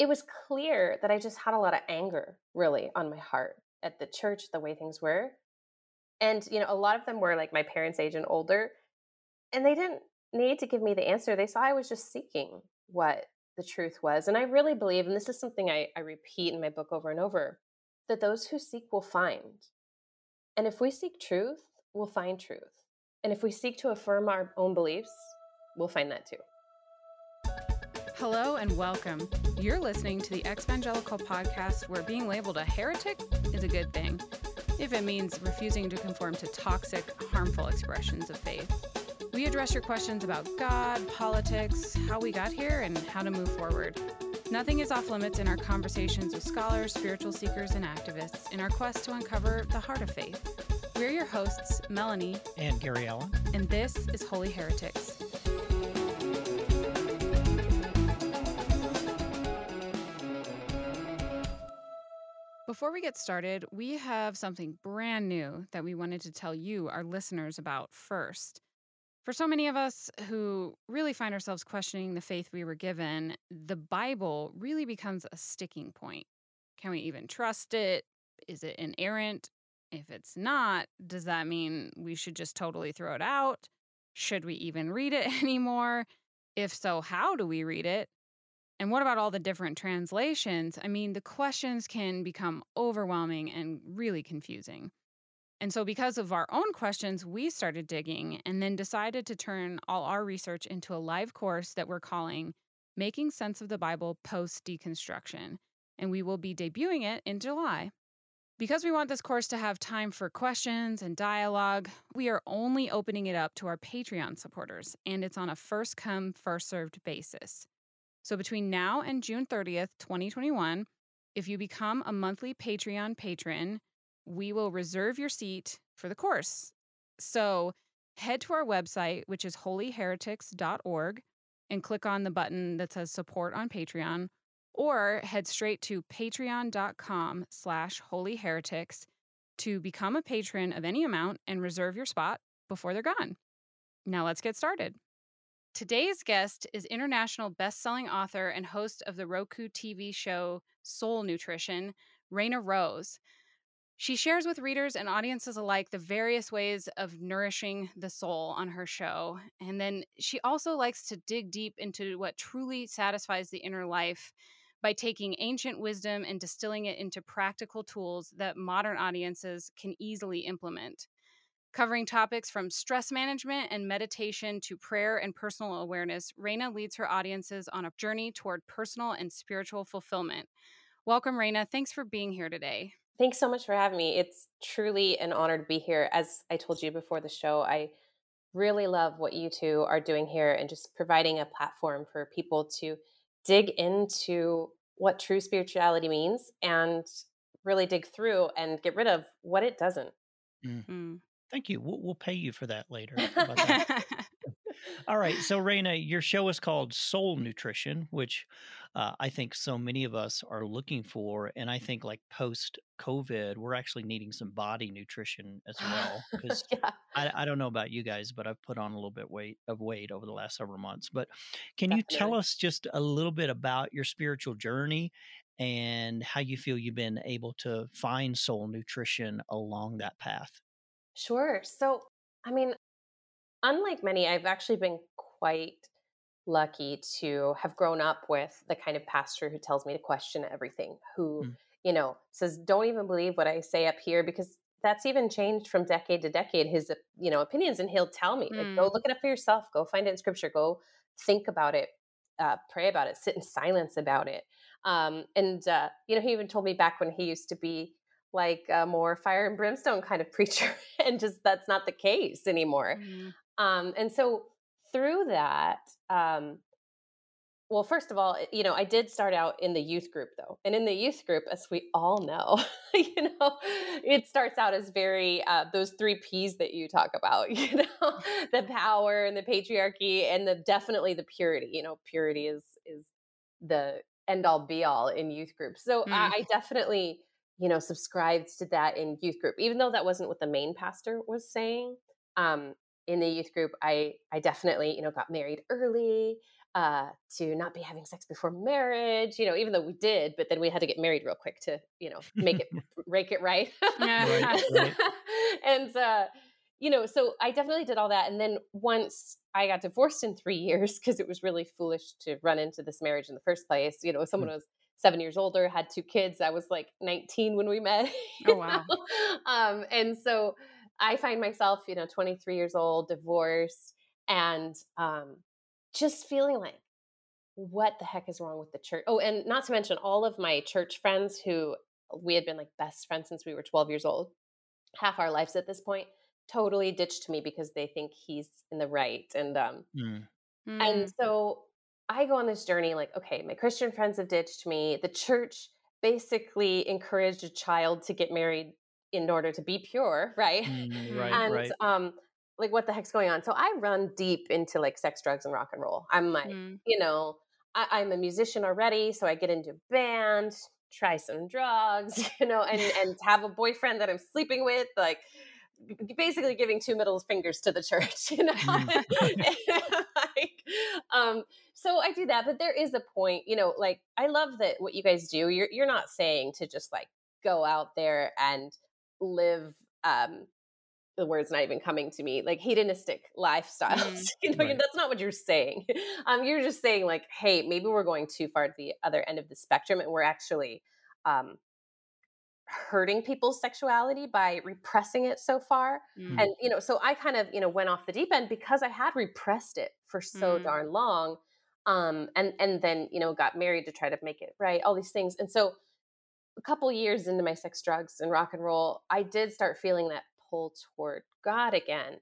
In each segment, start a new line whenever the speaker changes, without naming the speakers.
it was clear that I just had a lot of anger really on my heart at the church, the way things were. And, you know, a lot of them were like my parents' age and older, and they didn't need to give me the answer. They saw I was just seeking what the truth was. And I really believe, and this is something I, I repeat in my book over and over, that those who seek will find. And if we seek truth, we'll find truth. And if we seek to affirm our own beliefs, we'll find that too.
Hello and welcome. You're listening to the Evangelical podcast where being labeled a heretic is a good thing, if it means refusing to conform to toxic, harmful expressions of faith. We address your questions about God, politics, how we got here, and how to move forward. Nothing is off limits in our conversations with scholars, spiritual seekers, and activists in our quest to uncover the heart of faith. We're your hosts, Melanie
and Gary Allen,
and this is Holy Heretics. Before we get started, we have something brand new that we wanted to tell you, our listeners, about first. For so many of us who really find ourselves questioning the faith we were given, the Bible really becomes a sticking point. Can we even trust it? Is it inerrant? If it's not, does that mean we should just totally throw it out? Should we even read it anymore? If so, how do we read it? And what about all the different translations? I mean, the questions can become overwhelming and really confusing. And so, because of our own questions, we started digging and then decided to turn all our research into a live course that we're calling Making Sense of the Bible Post Deconstruction. And we will be debuting it in July. Because we want this course to have time for questions and dialogue, we are only opening it up to our Patreon supporters, and it's on a first come, first served basis. So between now and June 30th, 2021, if you become a monthly Patreon patron, we will reserve your seat for the course. So head to our website, which is holyheretics.org, and click on the button that says support on Patreon, or head straight to patreon.com slash holyheretics to become a patron of any amount and reserve your spot before they're gone. Now let's get started. Today's guest is international best-selling author and host of the Roku TV show Soul Nutrition, Rayna Rose. She shares with readers and audiences alike the various ways of nourishing the soul on her show. And then she also likes to dig deep into what truly satisfies the inner life by taking ancient wisdom and distilling it into practical tools that modern audiences can easily implement covering topics from stress management and meditation to prayer and personal awareness. Rayna leads her audiences on a journey toward personal and spiritual fulfillment. Welcome, Rayna. Thanks for being here today.
Thanks so much for having me. It's truly an honor to be here. As I told you before the show, I really love what you two are doing here and just providing a platform for people to dig into what true spirituality means and really dig through and get rid of what it doesn't.
Mm. Thank you. We'll, we'll pay you for that later. That? All right. So, Rayna, your show is called Soul Nutrition, which uh, I think so many of us are looking for. And I think, like post COVID, we're actually needing some body nutrition as well. Because yeah. I, I, don't know about you guys, but I've put on a little bit weight of weight over the last several months. But can Definitely. you tell us just a little bit about your spiritual journey and how you feel you've been able to find soul nutrition along that path?
Sure. So, I mean, unlike many, I've actually been quite lucky to have grown up with the kind of pastor who tells me to question everything, who, mm. you know, says, don't even believe what I say up here because that's even changed from decade to decade his you know opinions and he'll tell me like go mm. look it up for yourself go find it in scripture go think about it uh, pray about it sit in silence about it um, and uh, you know he even told me back when he used to be like a more fire and brimstone kind of preacher and just that's not the case anymore mm. um, and so through that um, well first of all you know i did start out in the youth group though and in the youth group as we all know you know it starts out as very uh, those three p's that you talk about you know the power and the patriarchy and the definitely the purity you know purity is is the end all be all in youth groups so mm. I, I definitely you know, subscribed to that in youth group, even though that wasn't what the main pastor was saying. Um, in the youth group, I I definitely you know got married early. uh, to not be having sex before marriage, you know, even though we did, but then we had to get married real quick to, you know, make it, rake it right. right, right. and, uh, you know, so I definitely did all that. And then once I got divorced in three years, because it was really foolish to run into this marriage in the first place, you know, someone mm. was seven years older, had two kids. I was like 19 when we met.
Oh, wow.
um, and so I find myself, you know, 23 years old, divorced, and um, just feeling like, what the heck is wrong with the church? Oh, and not to mention all of my church friends who we had been like best friends since we were 12 years old, half our lives at this point, totally ditched me because they think he's in the right. And um, mm. and mm. so I go on this journey like, okay, my Christian friends have ditched me. The church basically encouraged a child to get married in order to be pure, right?
Mm, right
and
right.
um like what the heck's going on? So I run deep into like sex, drugs, and rock and roll. I'm like, mm. you know, I, am a musician already, so I get into band, try some drugs, you know, and and have a boyfriend that I'm sleeping with, like basically giving two middle fingers to the church, you know. Mm. like, um, so I do that, but there is a point, you know, like I love that what you guys do. You're you're not saying to just like go out there and live um the word's not even coming to me like hedonistic lifestyles mm, you know right. that's not what you're saying um you're just saying like hey maybe we're going too far to the other end of the spectrum and we're actually um hurting people's sexuality by repressing it so far mm. and you know so i kind of you know went off the deep end because i had repressed it for so mm. darn long um and and then you know got married to try to make it right all these things and so a couple years into my sex drugs and rock and roll i did start feeling that pull toward God again,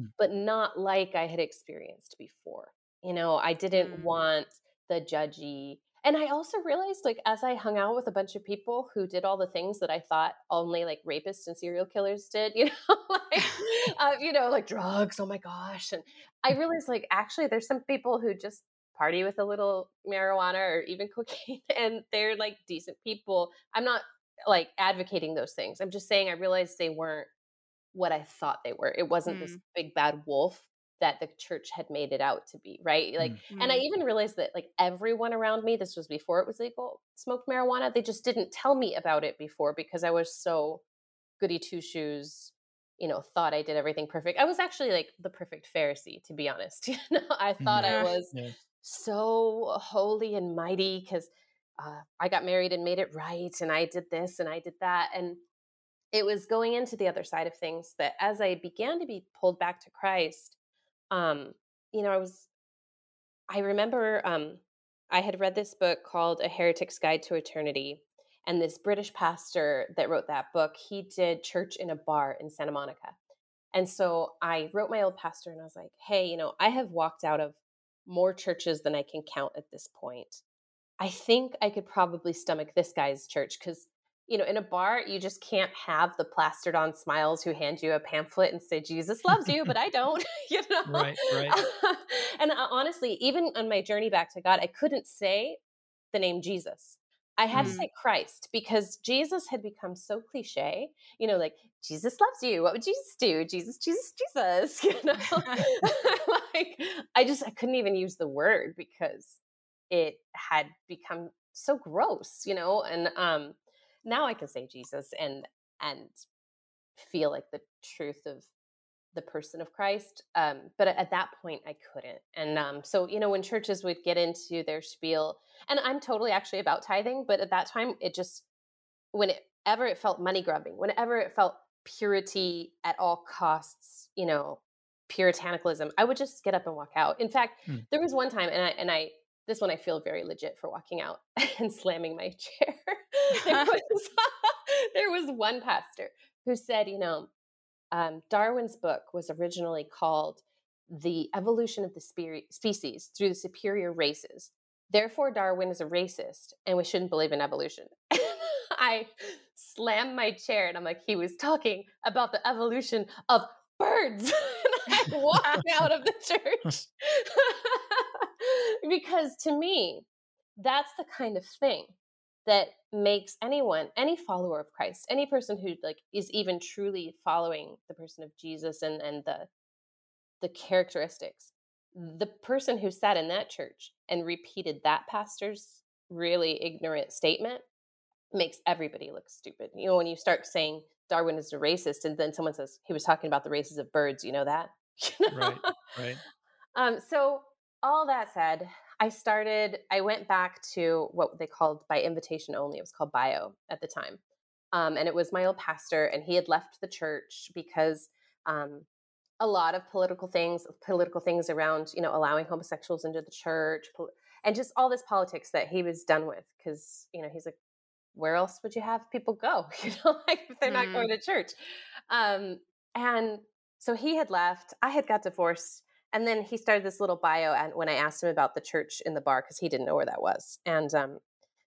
mm. but not like I had experienced before. You know, I didn't mm. want the judgy. And I also realized, like, as I hung out with a bunch of people who did all the things that I thought only like rapists and serial killers did, you know, like, uh, you know, like drugs. Oh my gosh! And I realized, like, actually, there's some people who just party with a little marijuana or even cocaine, and they're like decent people. I'm not like advocating those things. I'm just saying I realized they weren't what I thought they were. It wasn't mm. this big bad wolf that the church had made it out to be, right? Like, mm. and I even realized that like everyone around me, this was before it was legal, smoked marijuana. They just didn't tell me about it before because I was so goody two shoes, you know, thought I did everything perfect. I was actually like the perfect Pharisee, to be honest. You know, I thought yeah. I was yeah. so holy and mighty because uh, I got married and made it right, and I did this and I did that, and it was going into the other side of things that as I began to be pulled back to Christ, um, you know, I was, I remember um, I had read this book called A Heretic's Guide to Eternity. And this British pastor that wrote that book, he did church in a bar in Santa Monica. And so I wrote my old pastor and I was like, hey, you know, I have walked out of more churches than I can count at this point. I think I could probably stomach this guy's church because you know, in a bar, you just can't have the plastered on smiles who hand you a pamphlet and say, Jesus loves you, but I don't, you know?
Right, right.
and uh, honestly, even on my journey back to God, I couldn't say the name Jesus. I had mm. to say Christ because Jesus had become so cliche. You know, like Jesus loves you. What would Jesus do? Jesus, Jesus, Jesus. You know, like I just I couldn't even use the word because it had become so gross. You know, and um, now I can say Jesus and and feel like the truth of the person of Christ. Um, but at that point, I couldn't. And um, so, you know, when churches would get into their spiel, and I'm totally actually about tithing, but at that time, it just, whenever it felt money grubbing, whenever it felt purity at all costs, you know, puritanicalism, I would just get up and walk out. In fact, hmm. there was one time, and I, and I, this one I feel very legit for walking out and slamming my chair. there, was, there was one pastor who said, you know, um, Darwin's book was originally called The Evolution of the Spe- Species Through the Superior Races. Therefore, Darwin is a racist and we shouldn't believe in evolution. I slammed my chair and I'm like, he was talking about the evolution of birds. and I walked out of the church. because to me, that's the kind of thing that makes anyone any follower of christ any person who like is even truly following the person of jesus and and the the characteristics the person who sat in that church and repeated that pastor's really ignorant statement makes everybody look stupid. You know, when you start saying Darwin is a racist, and then someone says he was talking about the races of birds, you know that?
right, right.
Um, so, all that said, I started, I went back to what they called by invitation only. It was called bio at the time. Um, and it was my old pastor, and he had left the church because um, a lot of political things, political things around, you know, allowing homosexuals into the church, and just all this politics that he was done with. Because you know, he's like, where else would you have people go? You know, like if they're mm. not going mm. to church. Um, and so he had left. I had got divorced. And then he started this little bio and when I asked him about the church in the bar, because he didn't know where that was. And um,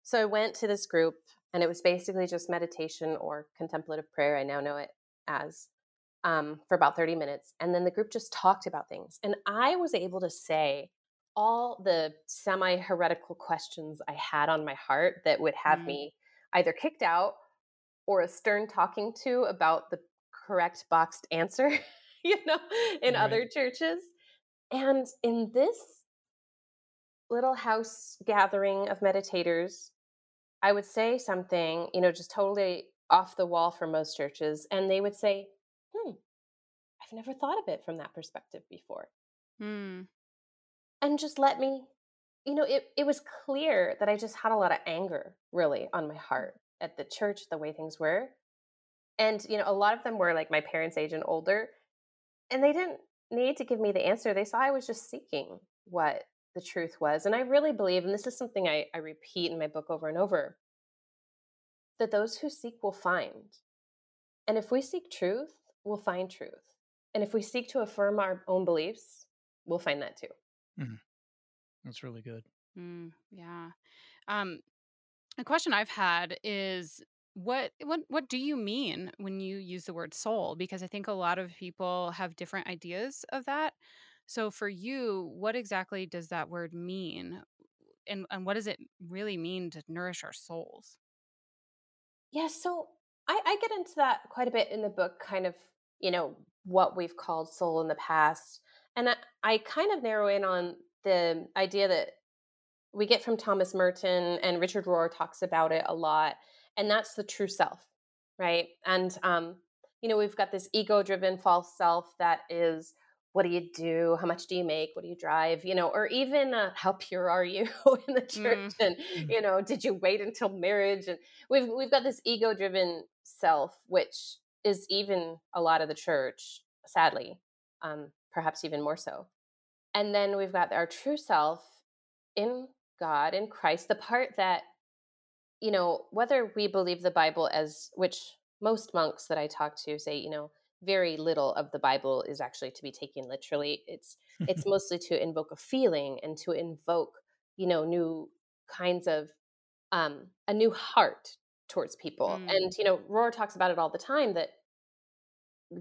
so I went to this group and it was basically just meditation or contemplative prayer. I now know it as um, for about 30 minutes. And then the group just talked about things. And I was able to say all the semi heretical questions I had on my heart that would have mm. me either kicked out or a stern talking to about the correct boxed answer, you know, in right. other churches. And in this little house gathering of meditators, I would say something, you know, just totally off the wall for most churches. And they would say, hmm, I've never thought of it from that perspective before. Hmm. And just let me you know, it, it was clear that I just had a lot of anger really on my heart at the church, the way things were. And, you know, a lot of them were like my parents' age and older. And they didn't need to give me the answer. They saw I was just seeking what the truth was. And I really believe, and this is something I, I repeat in my book over and over, that those who seek will find. And if we seek truth, we'll find truth. And if we seek to affirm our own beliefs, we'll find that too. Mm-hmm.
That's really good.
Mm, yeah. Um, a question I've had is what what what do you mean when you use the word soul? Because I think a lot of people have different ideas of that. So for you, what exactly does that word mean? And and what does it really mean to nourish our souls?
Yeah, so I, I get into that quite a bit in the book, kind of, you know, what we've called soul in the past. And I, I kind of narrow in on the idea that we get from Thomas Merton and Richard Rohr talks about it a lot, and that's the true self, right? And um, you know, we've got this ego-driven false self that is what do you do? How much do you make? What do you drive? You know, or even uh, how pure are you in the church? Mm. And mm. you know, did you wait until marriage? And we've we've got this ego-driven self, which is even a lot of the church, sadly, um, perhaps even more so. And then we've got our true self in God, in Christ, the part that, you know, whether we believe the Bible as, which most monks that I talk to say, you know, very little of the Bible is actually to be taken literally. It's it's mostly to invoke a feeling and to invoke, you know, new kinds of um a new heart towards people. Mm. And you know, Rohr talks about it all the time that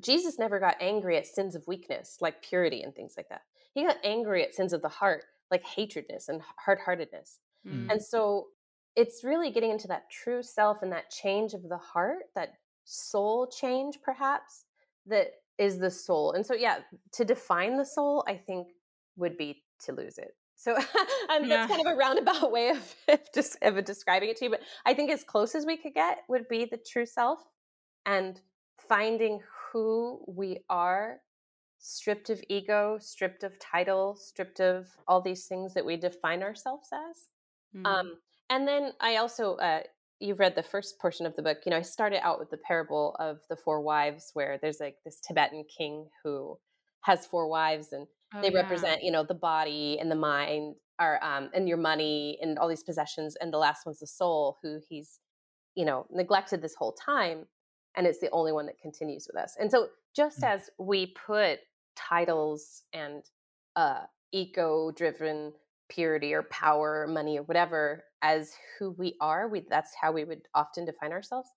Jesus never got angry at sins of weakness like purity and things like that he got angry at sins of the heart like hatredness and hard-heartedness mm. and so it's really getting into that true self and that change of the heart that soul change perhaps that is the soul and so yeah to define the soul i think would be to lose it so and yeah. that's kind of a roundabout way of, just of describing it to you but i think as close as we could get would be the true self and finding who we are stripped of ego, stripped of title, stripped of all these things that we define ourselves as. Mm-hmm. Um, and then I also, uh, you've read the first portion of the book. You know, I started out with the parable of the four wives, where there's like this Tibetan king who has four wives, and oh, they yeah. represent, you know, the body and the mind, or um, and your money and all these possessions, and the last one's the soul, who he's, you know, neglected this whole time, and it's the only one that continues with us. And so, just mm-hmm. as we put titles and uh, ego driven purity or power or money or whatever as who we are we that's how we would often define ourselves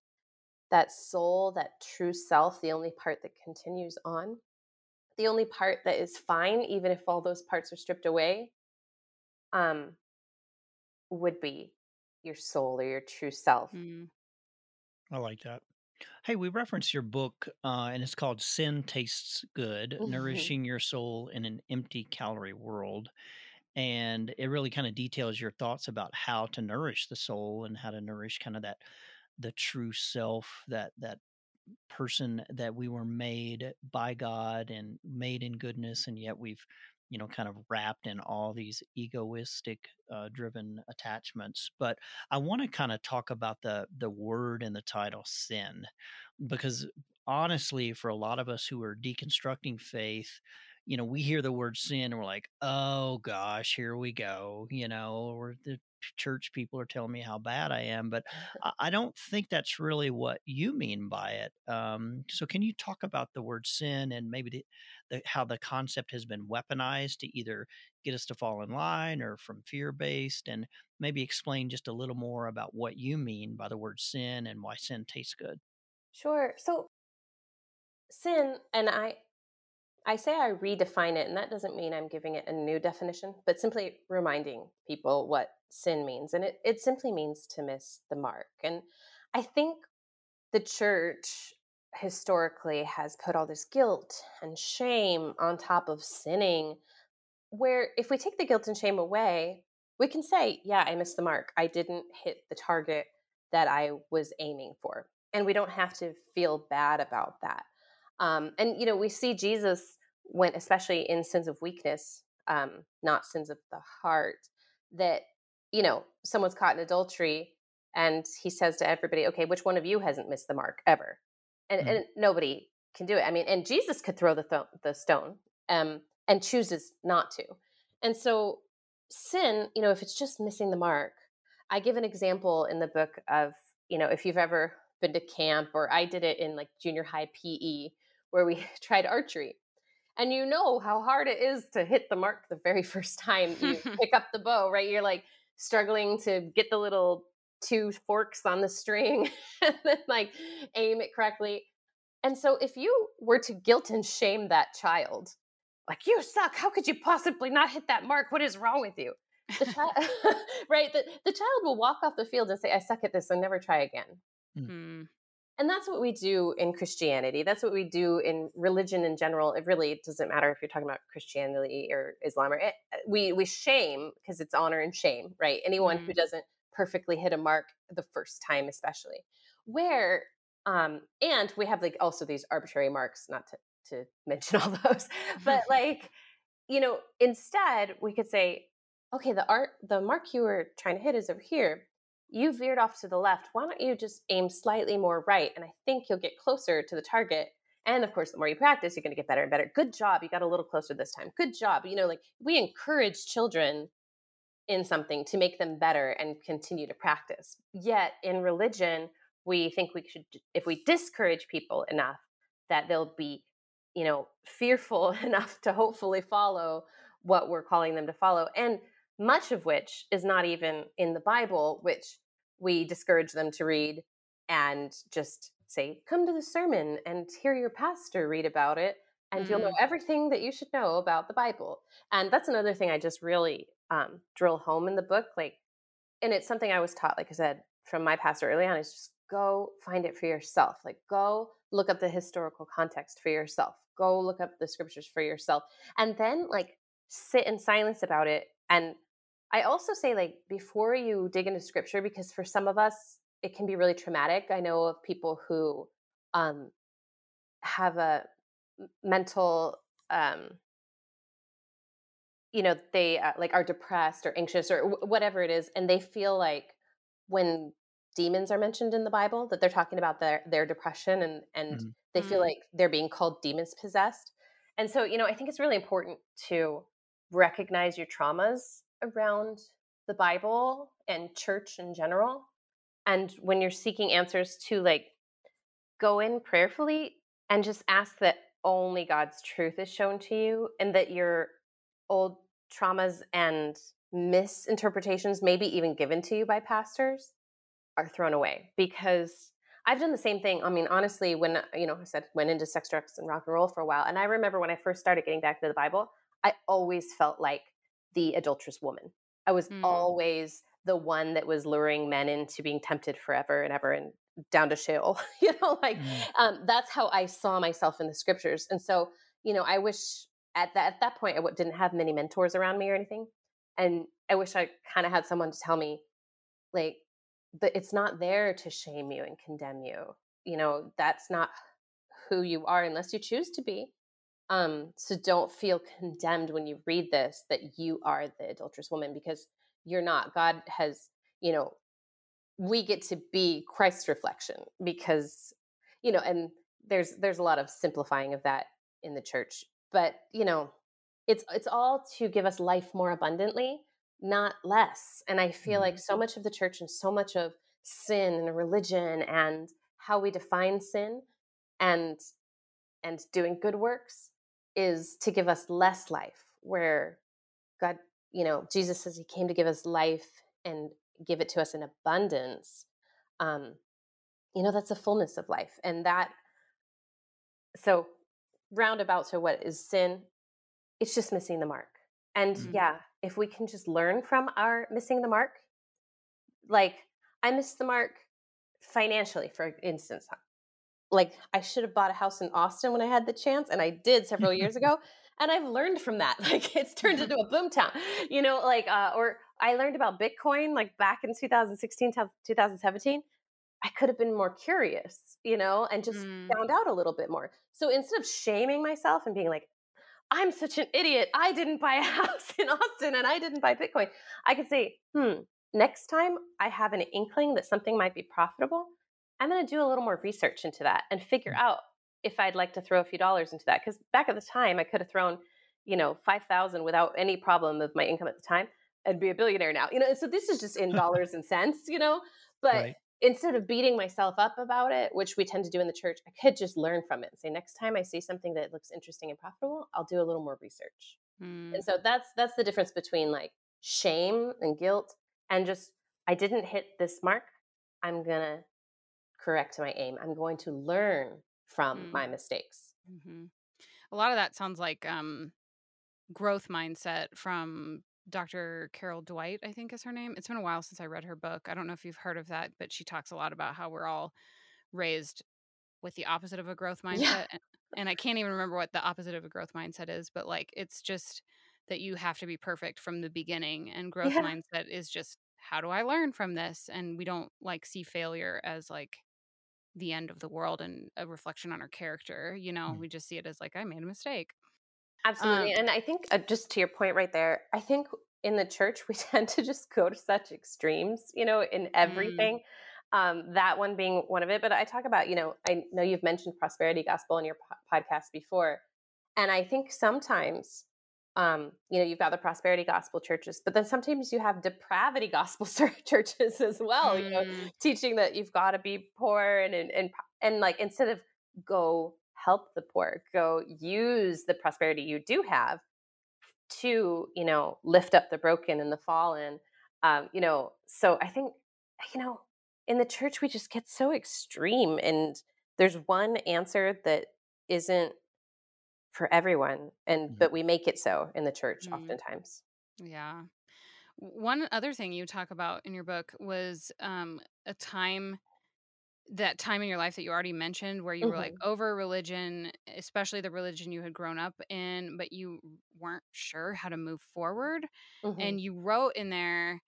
that soul that true self the only part that continues on the only part that is fine even if all those parts are stripped away um would be your soul or your true self
mm. i like that Hey, we reference your book, uh, and it's called Sin Tastes Good Nourishing Your Soul in an Empty Calorie World. And it really kind of details your thoughts about how to nourish the soul and how to nourish kind of that the true self that that person that we were made by God and made in goodness, and yet we've, you know, kind of wrapped in all these egoistic uh, driven attachments. But I want to kind of talk about the the word in the title, sin, because honestly, for a lot of us who are deconstructing faith, you know, we hear the word sin and we're like, oh gosh, here we go. You know, or the church people are telling me how bad I am, but I don't think that's really what you mean by it. Um, so, can you talk about the word sin and maybe the, the, how the concept has been weaponized to either get us to fall in line or from fear based, and maybe explain just a little more about what you mean by the word sin and why sin tastes good?
Sure. So, sin, and I I say I redefine it, and that doesn't mean I'm giving it a new definition, but simply reminding people what sin means. And it, it simply means to miss the mark. And I think the church historically has put all this guilt and shame on top of sinning, where if we take the guilt and shame away, we can say, yeah, I missed the mark. I didn't hit the target that I was aiming for. And we don't have to feel bad about that. Um, and, you know, we see Jesus when especially in sins of weakness um not sins of the heart that you know someone's caught in adultery and he says to everybody okay which one of you hasn't missed the mark ever? And, mm. and nobody can do it. I mean and jesus could throw the, th- the stone um and chooses not to. And so sin you know if it's just missing the mark i give an example in the book of you know if you've ever been to camp or i did it in like junior high pe where we tried archery and you know how hard it is to hit the mark the very first time you pick up the bow, right? You're like struggling to get the little two forks on the string and then like aim it correctly. And so if you were to guilt and shame that child, like you suck, how could you possibly not hit that mark? What is wrong with you? The child, right? The, the child will walk off the field and say, I suck at this and never try again. Mm and that's what we do in christianity. That's what we do in religion in general. It really doesn't matter if you're talking about christianity or islam or it, eh, we we shame because it's honor and shame right? Anyone mm-hmm. who doesn't perfectly hit a mark the first time especially. Where um and we have like also these arbitrary marks not to to mention all those but like you know instead we could say okay the art the mark you were trying to hit is over here you veered off to the left. Why don't you just aim slightly more right? And I think you'll get closer to the target. And of course, the more you practice, you're going to get better and better. Good job. You got a little closer this time. Good job. You know, like we encourage children in something to make them better and continue to practice. Yet in religion, we think we should, if we discourage people enough, that they'll be, you know, fearful enough to hopefully follow what we're calling them to follow. And much of which is not even in the Bible, which we discourage them to read and just say, come to the sermon and hear your pastor read about it, and mm. you'll know mm. everything that you should know about the Bible. And that's another thing I just really um, drill home in the book. Like, and it's something I was taught, like I said, from my pastor early on, is just go find it for yourself. Like, go look up the historical context for yourself. Go look up the scriptures for yourself. And then, like, sit in silence about it and I also say, like, before you dig into scripture, because for some of us, it can be really traumatic. I know of people who um, have a mental, um, you know, they uh, like are depressed or anxious or w- whatever it is, and they feel like when demons are mentioned in the Bible that they're talking about their their depression and and mm-hmm. they feel mm-hmm. like they're being called demons possessed. And so, you know, I think it's really important to recognize your traumas around the Bible and church in general. And when you're seeking answers to like go in prayerfully and just ask that only God's truth is shown to you and that your old traumas and misinterpretations, maybe even given to you by pastors, are thrown away because I've done the same thing. I mean, honestly, when uh, you know, I said went into sex, drugs, and rock and roll for a while, and I remember when I first started getting back to the Bible, I always felt like the adulterous woman. I was mm. always the one that was luring men into being tempted forever and ever. And down to Sheol. you know, like mm. um, that's how I saw myself in the scriptures. And so, you know, I wish at that at that point I didn't have many mentors around me or anything, and I wish I kind of had someone to tell me, like, but it's not there to shame you and condemn you. You know, that's not who you are unless you choose to be. Um, so don't feel condemned when you read this that you are the adulterous woman because you're not. God has, you know, we get to be Christ's reflection because, you know, and there's there's a lot of simplifying of that in the church, but you know, it's it's all to give us life more abundantly, not less. And I feel mm-hmm. like so much of the church and so much of sin and religion and how we define sin and and doing good works is to give us less life where god you know jesus says he came to give us life and give it to us in abundance um you know that's a fullness of life and that so roundabout to what is sin it's just missing the mark and mm-hmm. yeah if we can just learn from our missing the mark like i missed the mark financially for instance like I should have bought a house in Austin when I had the chance, and I did several years ago. And I've learned from that. Like it's turned into a boom town, you know. Like uh, or I learned about Bitcoin like back in 2016, 2017. I could have been more curious, you know, and just mm. found out a little bit more. So instead of shaming myself and being like, I'm such an idiot, I didn't buy a house in Austin and I didn't buy Bitcoin, I could say, hmm, next time I have an inkling that something might be profitable, I'm going to do a little more research into that and figure mm. out if I'd like to throw a few dollars into that. Because back at the time, I could have thrown, you know, five thousand without any problem of my income at the time. I'd be a billionaire now, you know. So this is just in dollars and cents, you know. But right. instead of beating myself up about it, which we tend to do in the church, I could just learn from it and say, next time I see something that looks interesting and profitable, I'll do a little more research. Mm. And so that's that's the difference between like shame and guilt and just I didn't hit this mark. I'm gonna correct my aim. I'm going to learn from mm. my mistakes.
Mm-hmm. A lot of that sounds like um, growth mindset from Dr. Carol Dwight, I think is her name. It's been a while since I read her book. I don't know if you've heard of that, but she talks a lot about how we're all raised with the opposite of a growth mindset. Yeah. And, and I can't even remember what the opposite of a growth mindset is, but like it's just that you have to be perfect from the beginning. And growth yeah. mindset is just how do I learn from this? And we don't like see failure as like the end of the world and a reflection on our character. You know, mm. we just see it as like, I made a mistake.
Absolutely. Um, and I think, uh, just to your point right there, I think in the church, we tend to just go to such extremes, you know, in mm. everything. Mm. Um, that one being one of it. But I talk about, you know, I know you've mentioned prosperity gospel in your po- podcast before. And I think sometimes um, you know, you've got the prosperity gospel churches, but then sometimes you have depravity gospel churches as well. Mm. You know, mm. teaching that you've got to be poor and, and and and like instead of go help the poor, go use the prosperity you do have to you know lift up the broken and the fallen. Um, you know, so I think you know in the church we just get so extreme, and there's one answer that isn't for everyone and mm-hmm. but we make it so in the church mm-hmm. oftentimes
yeah one other thing you talk about in your book was um, a time that time in your life that you already mentioned where you mm-hmm. were like mm-hmm. over religion especially the religion you had grown up in but you weren't sure how to move forward mm-hmm. and you wrote in there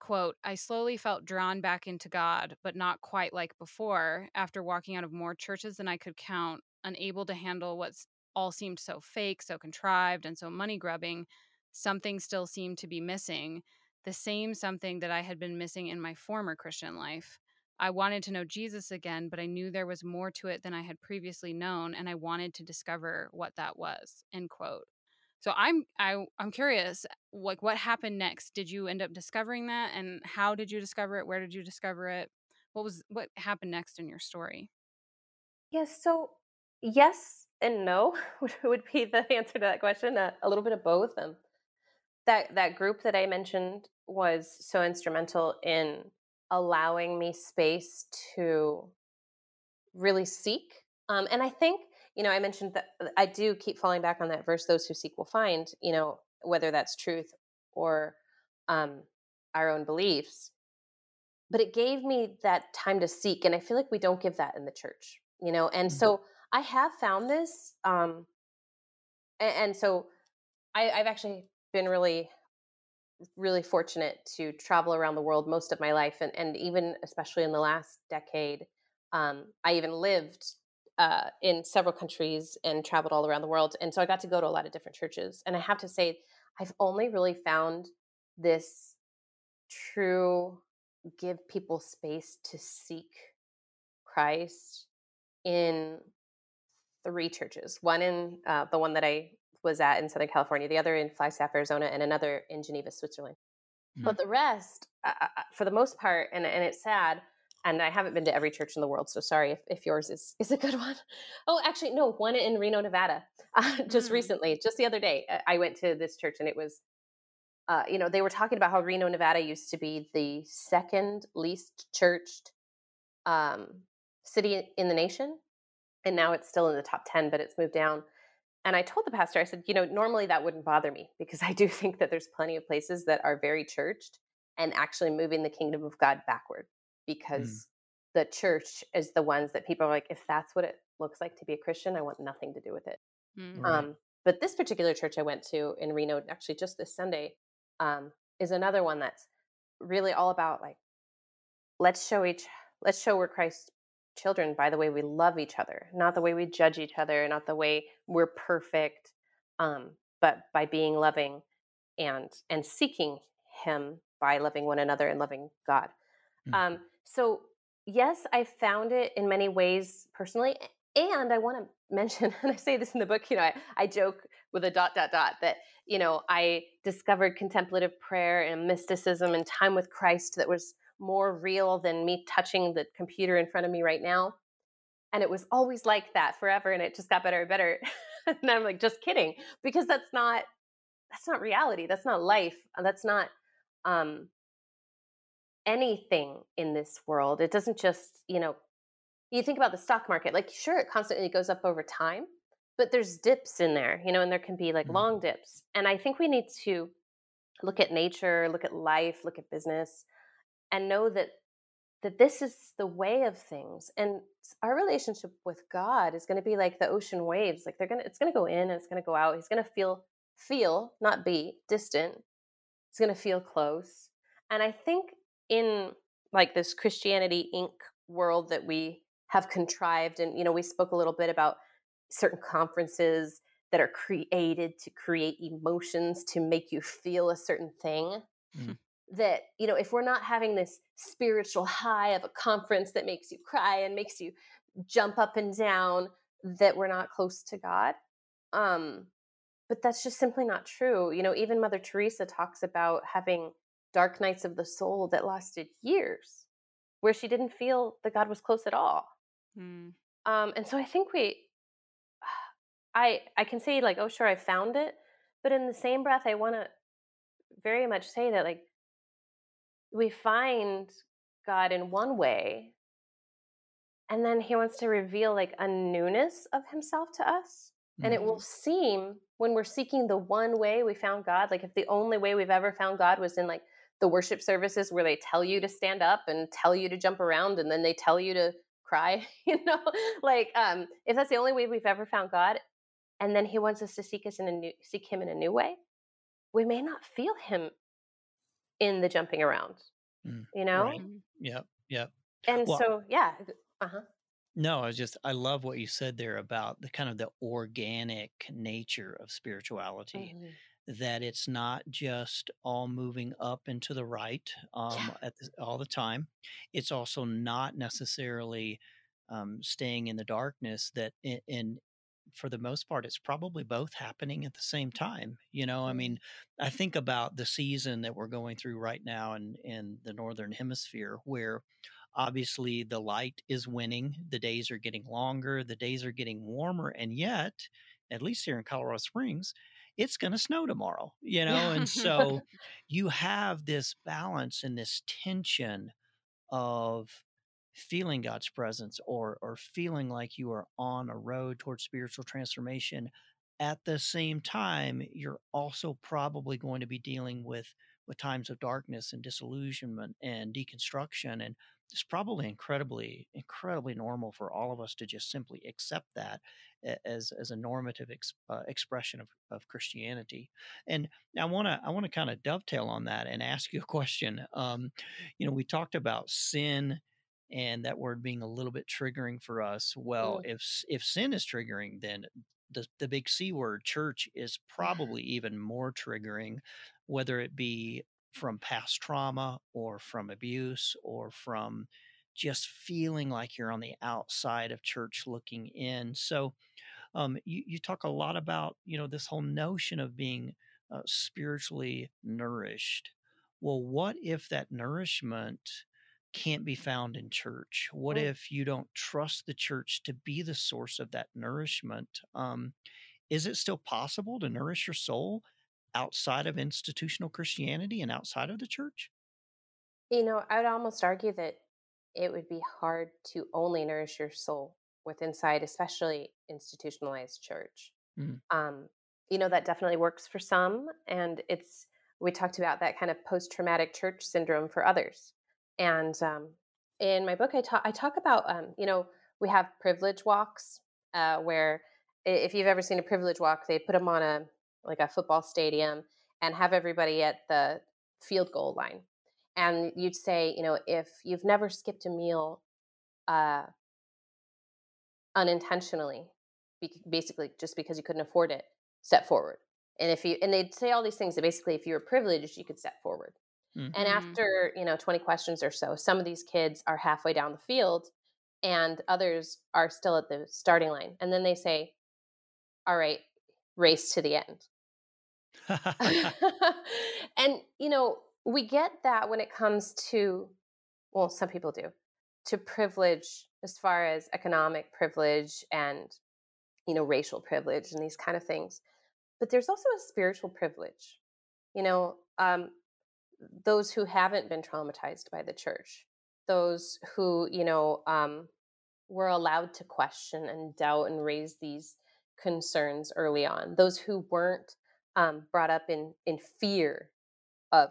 quote i slowly felt drawn back into god but not quite like before after walking out of more churches than i could count unable to handle what's all seemed so fake, so contrived, and so money grubbing, something still seemed to be missing. The same something that I had been missing in my former Christian life. I wanted to know Jesus again, but I knew there was more to it than I had previously known, and I wanted to discover what that was. End quote. So I'm I I'm curious, like what happened next? Did you end up discovering that, and how did you discover it? Where did you discover it? What was what happened next in your story?
Yes, so yes and no would, be the answer to that question. Uh, a little bit of both. Um, that that group that I mentioned was so instrumental in allowing me space to really seek. Um, and I think you know I mentioned that uh, I do keep falling back on that verse: "Those who seek will find." You know whether that's truth or um, our own beliefs. but it gave me that time to seek and i feel like we don't give that in the church you know and mm-hmm. so i have found this um and, and so I, i've actually been really really fortunate to travel around the world most of my life and, and even especially in the last decade um, i even lived uh, in several countries and traveled all around the world and so i got to go to a lot of different churches and i have to say i've only really found this true give people space to seek Christ in three churches one in uh, the one that I was at in Southern California, the other in Flagstaff, Arizona, and another in Geneva, Switzerland. Mm-hmm. But the rest, uh, for the most part, and, and it's sad, and I haven't been to every church in the world, so sorry if, if yours is, is a good one. Oh, actually, no, one in Reno, Nevada, uh, just mm-hmm. recently, just the other day, uh, I went to this church and it was uh, you know, they were talking about how Reno, Nevada used to be the second least churched um, city in the nation. And now it's still in the top 10, but it's moved down. And I told the pastor, I said, you know, normally that wouldn't bother me because I do think that there's plenty of places that are very churched and actually moving the kingdom of God backward because mm. the church is the ones that people are like, if that's what it looks like to be a Christian, I want nothing to do with it. Mm. Um, but this particular church I went to in Reno, actually just this Sunday, um, is another one that's really all about like let's show each let's show we're Christ's children by the way we love each other, not the way we judge each other, not the way we're perfect, um, but by being loving and and seeking Him by loving one another and loving God. Mm-hmm. Um, so yes, I found it in many ways personally, and I want to mention, and I say this in the book, you know, I, I joke with a dot dot dot that you know i discovered contemplative prayer and mysticism and time with christ that was more real than me touching the computer in front of me right now and it was always like that forever and it just got better and better and i'm like just kidding because that's not that's not reality that's not life uh, that's not um anything in this world it doesn't just you know you think about the stock market like sure it constantly goes up over time but there's dips in there, you know, and there can be like mm-hmm. long dips. And I think we need to look at nature, look at life, look at business, and know that that this is the way of things. And our relationship with God is going to be like the ocean waves. Like they're gonna, it's going to go in and it's going to go out. He's going to feel, feel, not be distant. It's going to feel close. And I think in like this Christianity Inc. world that we have contrived, and you know, we spoke a little bit about certain conferences that are created to create emotions to make you feel a certain thing mm. That you know if we're not having this spiritual high of a conference that makes you cry and makes you jump up and down that we're not close to god um but that's just simply not true you know even mother teresa talks about having dark nights of the soul that lasted years where she didn't feel that god was close at all mm. um and so i think we I I can say like, oh sure, I found it, but in the same breath, I want to very much say that like we find God in one way, and then He wants to reveal like a newness of Himself to us, mm-hmm. and it will mm-hmm. seem when we're seeking the one way we found God, like if the only way we've ever found God was in like the worship services where they tell you to stand up and tell you to jump around and then they tell you to cry you know like um if that's the only way we've ever found god and then he wants us to seek us in a new seek him in a new way we may not feel him in the jumping around mm, you know right.
yep yep
and well, so yeah uh-huh
no i was just i love what you said there about the kind of the organic nature of spirituality mm-hmm. that it's not just all moving up and to the right um, yeah. at the, all the time it's also not necessarily um, staying in the darkness that in, in for the most part, it's probably both happening at the same time. You know, I mm-hmm. mean, I think about the season that we're going through right now in, in the Northern Hemisphere, where obviously the light is winning, the days are getting longer, the days are getting warmer, and yet, at least here in Colorado Springs, it's going to snow tomorrow, you know? Yeah. and so you have this balance and this tension of feeling God's presence or or feeling like you are on a road towards spiritual transformation at the same time you're also probably going to be dealing with with times of darkness and disillusionment and deconstruction and it's probably incredibly incredibly normal for all of us to just simply accept that as as a normative ex, uh, expression of, of Christianity. And I want to I want to kind of dovetail on that and ask you a question. Um, you know, we talked about sin and that word being a little bit triggering for us. Well, mm. if if sin is triggering, then the the big C word, church, is probably even more triggering, whether it be from past trauma or from abuse or from just feeling like you're on the outside of church looking in. So, um, you, you talk a lot about, you know, this whole notion of being uh, spiritually nourished. Well, what if that nourishment can't be found in church? What mm. if you don't trust the church to be the source of that nourishment? Um, is it still possible to nourish your soul outside of institutional Christianity and outside of the church?
You know, I would almost argue that it would be hard to only nourish your soul with inside, especially institutionalized church. Mm. Um, you know, that definitely works for some. And it's, we talked about that kind of post traumatic church syndrome for others. And um, in my book, I talk, I talk about, um, you know, we have privilege walks uh, where if you've ever seen a privilege walk, they put them on a like a football stadium and have everybody at the field goal line. And you'd say, you know, if you've never skipped a meal uh, unintentionally, basically just because you couldn't afford it, step forward. And if you and they'd say all these things that basically, if you were privileged, you could step forward. Mm-hmm. And after you know twenty questions or so, some of these kids are halfway down the field, and others are still at the starting line. And then they say, "All right, race to the end." and you know, we get that when it comes to well, some people do, to privilege as far as economic privilege and you know, racial privilege and these kind of things. But there's also a spiritual privilege. You know, um, those who haven't been traumatized by the church, those who, you know, um, were allowed to question and doubt and raise these concerns early on, those who weren't um, brought up in in fear of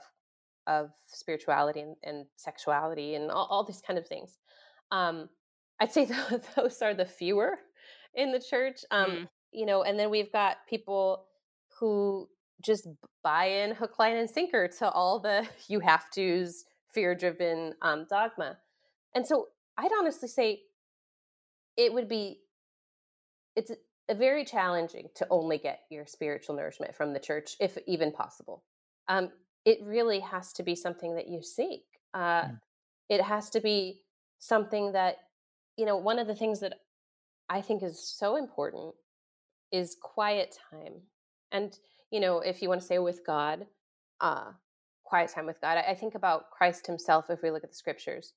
of spirituality and, and sexuality and all, all, these kind of things. Um, I'd say those are the fewer in the church. Um, mm. You know, and then we've got people who just buy in hook, line, and sinker to all the you have to's, fear driven um, dogma. And so I'd honestly say it would be it's very challenging to only get your spiritual nourishment from the church, if even possible. Um, it really has to be something that you seek. Uh, mm. It has to be something that, you know, one of the things that I think is so important is quiet time. And, you know, if you want to say with God, uh, quiet time with God, I, I think about Christ himself if we look at the scriptures.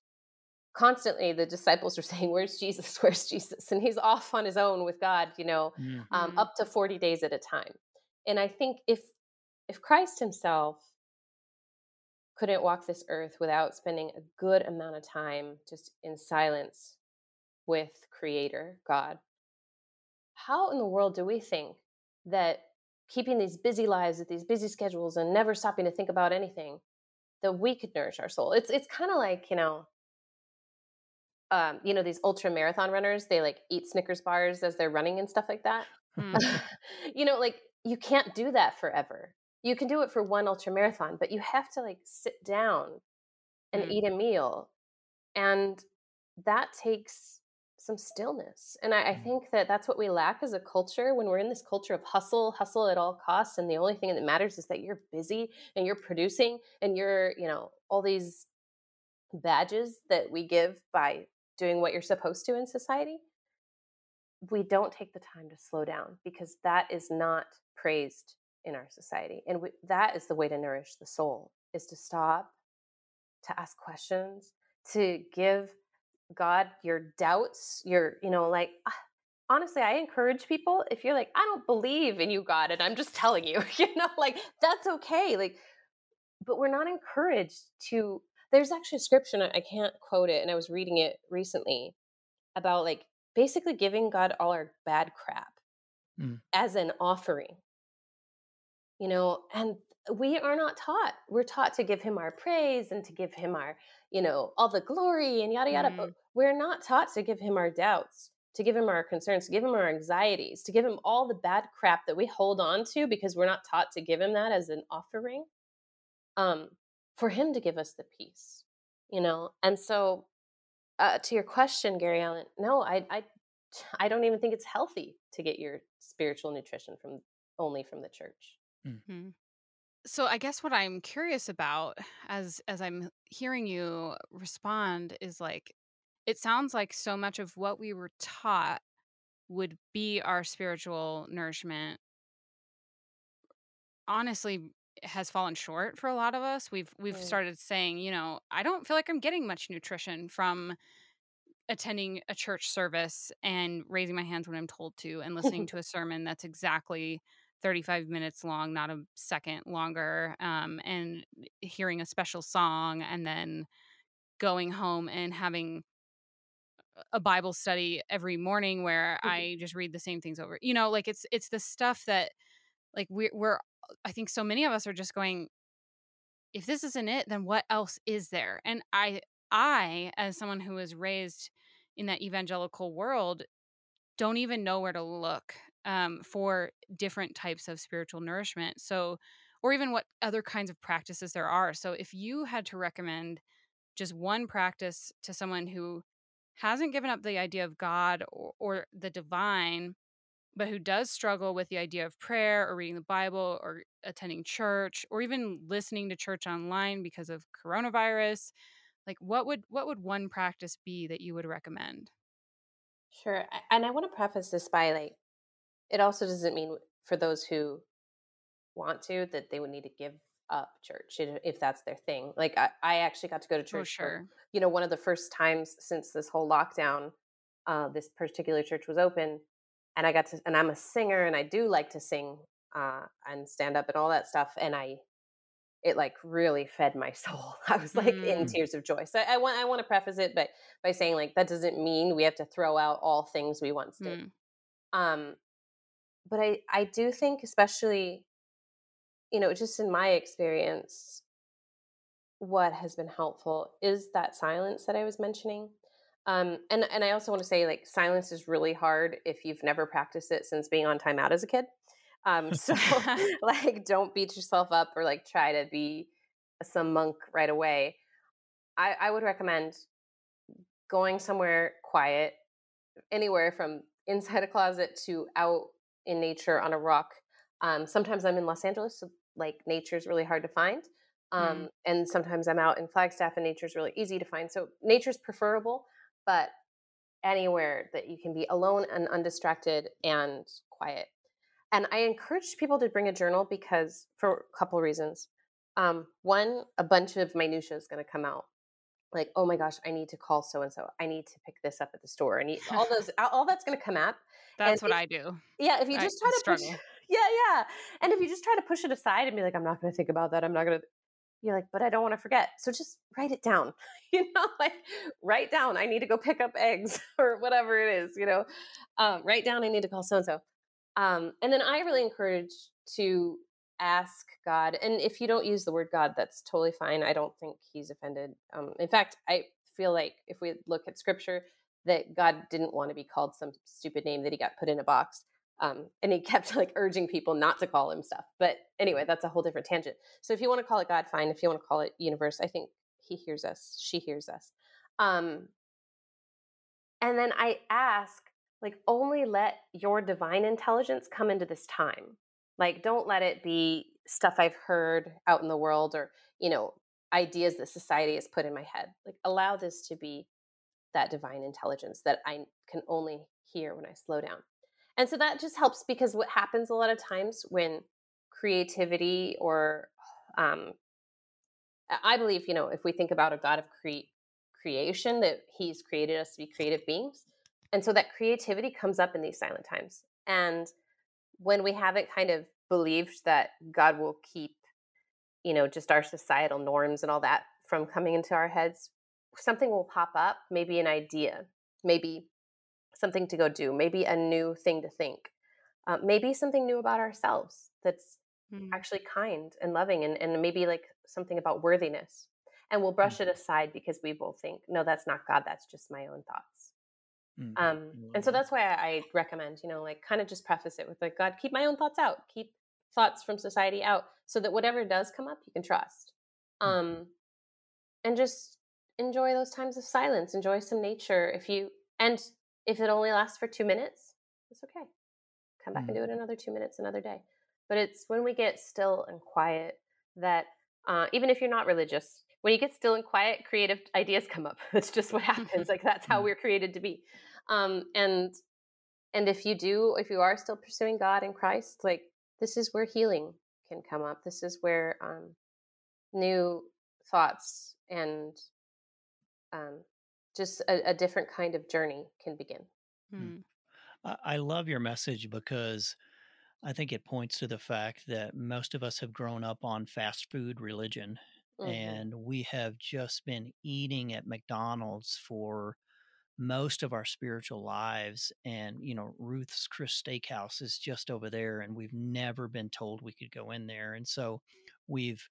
Constantly the disciples are saying where's jesus? Where's jesus? And he's off on his own with god you know um, mm-hmm. um, up to 40 days at a time. And i think if if christ himself couldn't walk this earth without spending a good amount of time just in silence with creator god how in the world do we think that keeping these busy lives with these busy schedules and never stopping to think about anything that we could nourish our soul it's it's kind of like you know um, you know, these ultra marathon runners, they like eat Snickers bars as they're running and stuff like that. Mm. you know, like you can't do that forever. You can do it for one ultra marathon, but you have to like sit down and mm. eat a meal. And that takes some stillness. And I, I, mm. think that that's what we lack as a culture when we're in this culture of hustle, hustle at all costs. And the only thing that matters is that you're busy and you're producing and you're, you know, all these badges that we give by doing what you're supposed to in society, we don't take the time to slow down because that is not praised in our society. And we, that is the way to nourish the soul is to stop, to ask questions, to give God your doubts, your, you know, like, ah, honestly, I encourage people if you're like, I don't believe in you, God, and I'm just telling you, you know, like, that's okay. Like, but we're not encouraged to there's actually a scripture, I can't quote it, and I was reading it recently about like basically giving God all our bad crap mm. as an offering. You know, and we are not taught. We're taught to give him our praise and to give him our, you know, all the glory and yada yada. Mm. But we're not taught to give him our doubts, to give him our concerns, to give him our anxieties, to give him all the bad crap that we hold on to because we're not taught to give him that as an offering. Um, for him to give us the peace, you know. And so, uh, to your question, Gary Allen, no, I, I, I don't even think it's healthy to get your spiritual nutrition from only from the church. Mm-hmm.
So I guess what I'm curious about as as I'm hearing you respond is like it sounds like so much of what we were taught would be our spiritual nourishment honestly has fallen short for a lot of us. We've we've started saying, you know, I don't feel like I'm getting much nutrition from attending a church service and raising my hands when I'm told to and listening to a sermon that's exactly 35 minutes long, not a second longer, um, and hearing a special song and then going home and having a Bible study every morning where mm-hmm. I just read the same things over. You know, like it's it's the stuff that like we, we're I think so many of us are just going if this isn't it then what else is there? And I I as someone who was raised in that evangelical world don't even know where to look um, for different types of spiritual nourishment. So, or even what other kinds of practices there are. So, if you had to recommend just one practice to someone who hasn't given up the idea of God or, or the divine, but who does struggle with the idea of prayer or reading the Bible or attending church or even listening to church online because of coronavirus, like what would what would one practice be that you would recommend?
Sure. And I want to preface this by like it also doesn't mean for those who want to that they would need to give up church if that's their thing. Like I, I actually got to go to church. Oh, sure. For, you know, one of the first times since this whole lockdown, uh, this particular church was open, and I got to, and I'm a singer, and I do like to sing uh, and stand up and all that stuff, and I, it like really fed my soul. I was like mm. in tears of joy. So I, I, want, I want to preface it, but by saying like that doesn't mean we have to throw out all things we once did. Mm. Um, but I, I do think, especially, you know, just in my experience, what has been helpful is that silence that I was mentioning. Um, and and I also want to say, like, silence is really hard if you've never practiced it since being on timeout as a kid. Um, so, like, don't beat yourself up or like try to be some monk right away. I, I would recommend going somewhere quiet, anywhere from inside a closet to out in nature on a rock. Um, sometimes I'm in Los Angeles, so like nature is really hard to find. Um, mm. And sometimes I'm out in Flagstaff, and nature is really easy to find. So nature's preferable, but anywhere that you can be alone and undistracted and quiet. And I encourage people to bring a journal because for a couple reasons. Um, one, a bunch of minutia is going to come out like oh my gosh i need to call so and so. I need to pick this up at the store. I need all those all that's going to come up.
That's and what if, i do.
Yeah if you just I try to struggle. push yeah yeah. And if you just try to push it aside and be like i'm not going to think about that. I'm not going to you're like but i don't want to forget. So just write it down. You know like write down i need to go pick up eggs or whatever it is you know? Um, write down i need to call so and so. And then i really encourage to ask God. And if you don't use the word God, that's totally fine. I don't think he's offended. Um, in fact, I feel like if we look at scripture, that God didn't want to be called some stupid name that he got put in a box. Um, and he kept like urging people not to call him stuff. But anyway, that's a whole different tangent. So if you want to call it God, fine. If you want to call it universe, I think he hears us, she hears us. Um, and then I ask, like, only let your divine intelligence come into this time. Like, don't let it be stuff I've heard out in the world or, you know, ideas that society has put in my head. Like, allow this to be that divine intelligence that I can only hear when I slow down. And so that just helps because what happens a lot of times when creativity or, um, I believe, you know, if we think about a God of cre- creation, that He's created us to be creative beings. And so that creativity comes up in these silent times. And when we haven't kind of believed that God will keep, you know, just our societal norms and all that from coming into our heads, something will pop up, maybe an idea, maybe something to go do, maybe a new thing to think, uh, maybe something new about ourselves that's mm. actually kind and loving and, and maybe like something about worthiness and we'll brush mm. it aside because we will think no that's not god that's just my own thoughts mm. um, and so that's why I, I recommend you know like kind of just preface it with like god keep my own thoughts out keep thoughts from society out so that whatever does come up you can trust mm. um, and just enjoy those times of silence enjoy some nature if you and if it only lasts for two minutes it's okay come back mm. and do it another two minutes another day but it's when we get still and quiet that uh, even if you're not religious when you get still and quiet creative ideas come up. That's just what happens like that's how mm. we're created to be. Um, and and if you do if you are still pursuing god and christ like this is where healing can come up. This is where um, new thoughts and um, just a, a, different kind of journey can begin.
Mm. I love your message because I think it points to the fact that most of us have grown up on fast food religion mm-hmm. and we have just been eating at McDonald's for most of our spiritual lives and you know Ruth's Chris Steakhouse is just over there and we've never been told we could go in there and so we've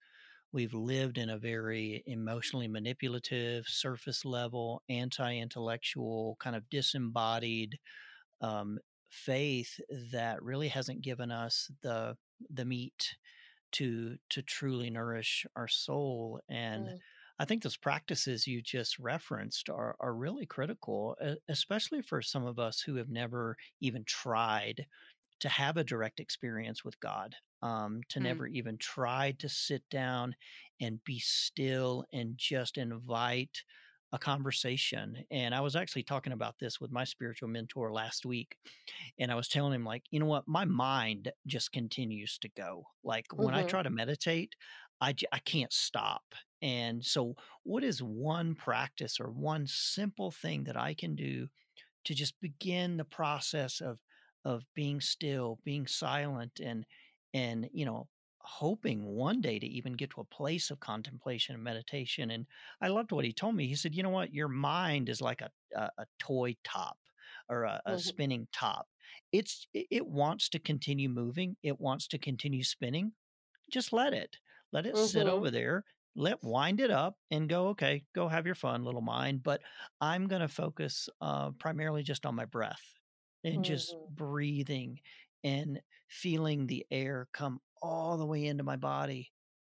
we've lived in a very emotionally manipulative surface level anti-intellectual kind of disembodied um, faith that really hasn't given us the the meat to to truly nourish our soul and mm. I think those practices you just referenced are, are really critical, especially for some of us who have never even tried to have a direct experience with God, um, to mm. never even tried to sit down and be still and just invite a conversation. And I was actually talking about this with my spiritual mentor last week. And I was telling him, like, you know what? My mind just continues to go. Like, mm-hmm. when I mm-hmm. try to meditate, I, I can't stop. And so, what is one practice or one simple thing that I can do to just begin the process of of being still, being silent, and and you know hoping one day to even get to a place of contemplation and meditation. And I loved what he told me. He said, "You know what? Your mind is like a a, a toy top or a, a mm-hmm. spinning top. It's it wants to continue moving. It wants to continue spinning. Just let it. Let it mm-hmm. sit over there." Let wind it up and go. Okay, go have your fun, little mind. But I'm going to focus uh, primarily just on my breath and mm-hmm. just breathing and feeling the air come all the way into my body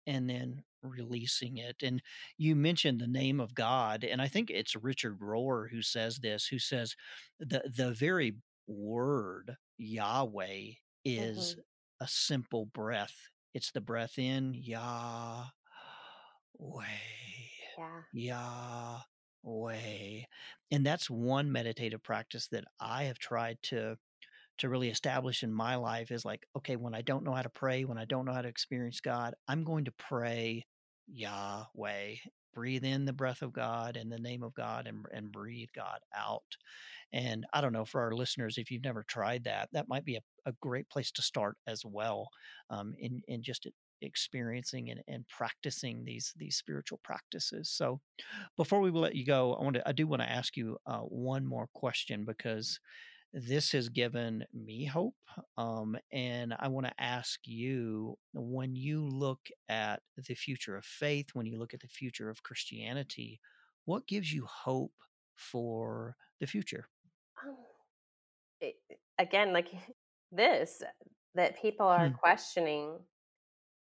and then releasing it. And you mentioned the name of God, and I think it's Richard Rohr who says this, who says the the very word Yahweh is mm-hmm. a simple breath. It's the breath in Yahweh. Yeah. Yahweh. And that's one meditative practice that I have tried to to really establish in my life is like, okay, when I don't know how to pray, when I don't know how to experience God, I'm going to pray Yahweh. Breathe in the breath of God and the name of God and, and breathe God out. And I don't know, for our listeners, if you've never tried that, that might be a, a great place to start as well um, in, in just experiencing and, and practicing these these spiritual practices. So before we let you go, I want to I do want to ask you uh, one more question because this has given me hope. Um, and I want to ask you when you look at the future of faith, when you look at the future of Christianity, what gives you hope for the future? Um,
it, again, like this, that people are hmm. questioning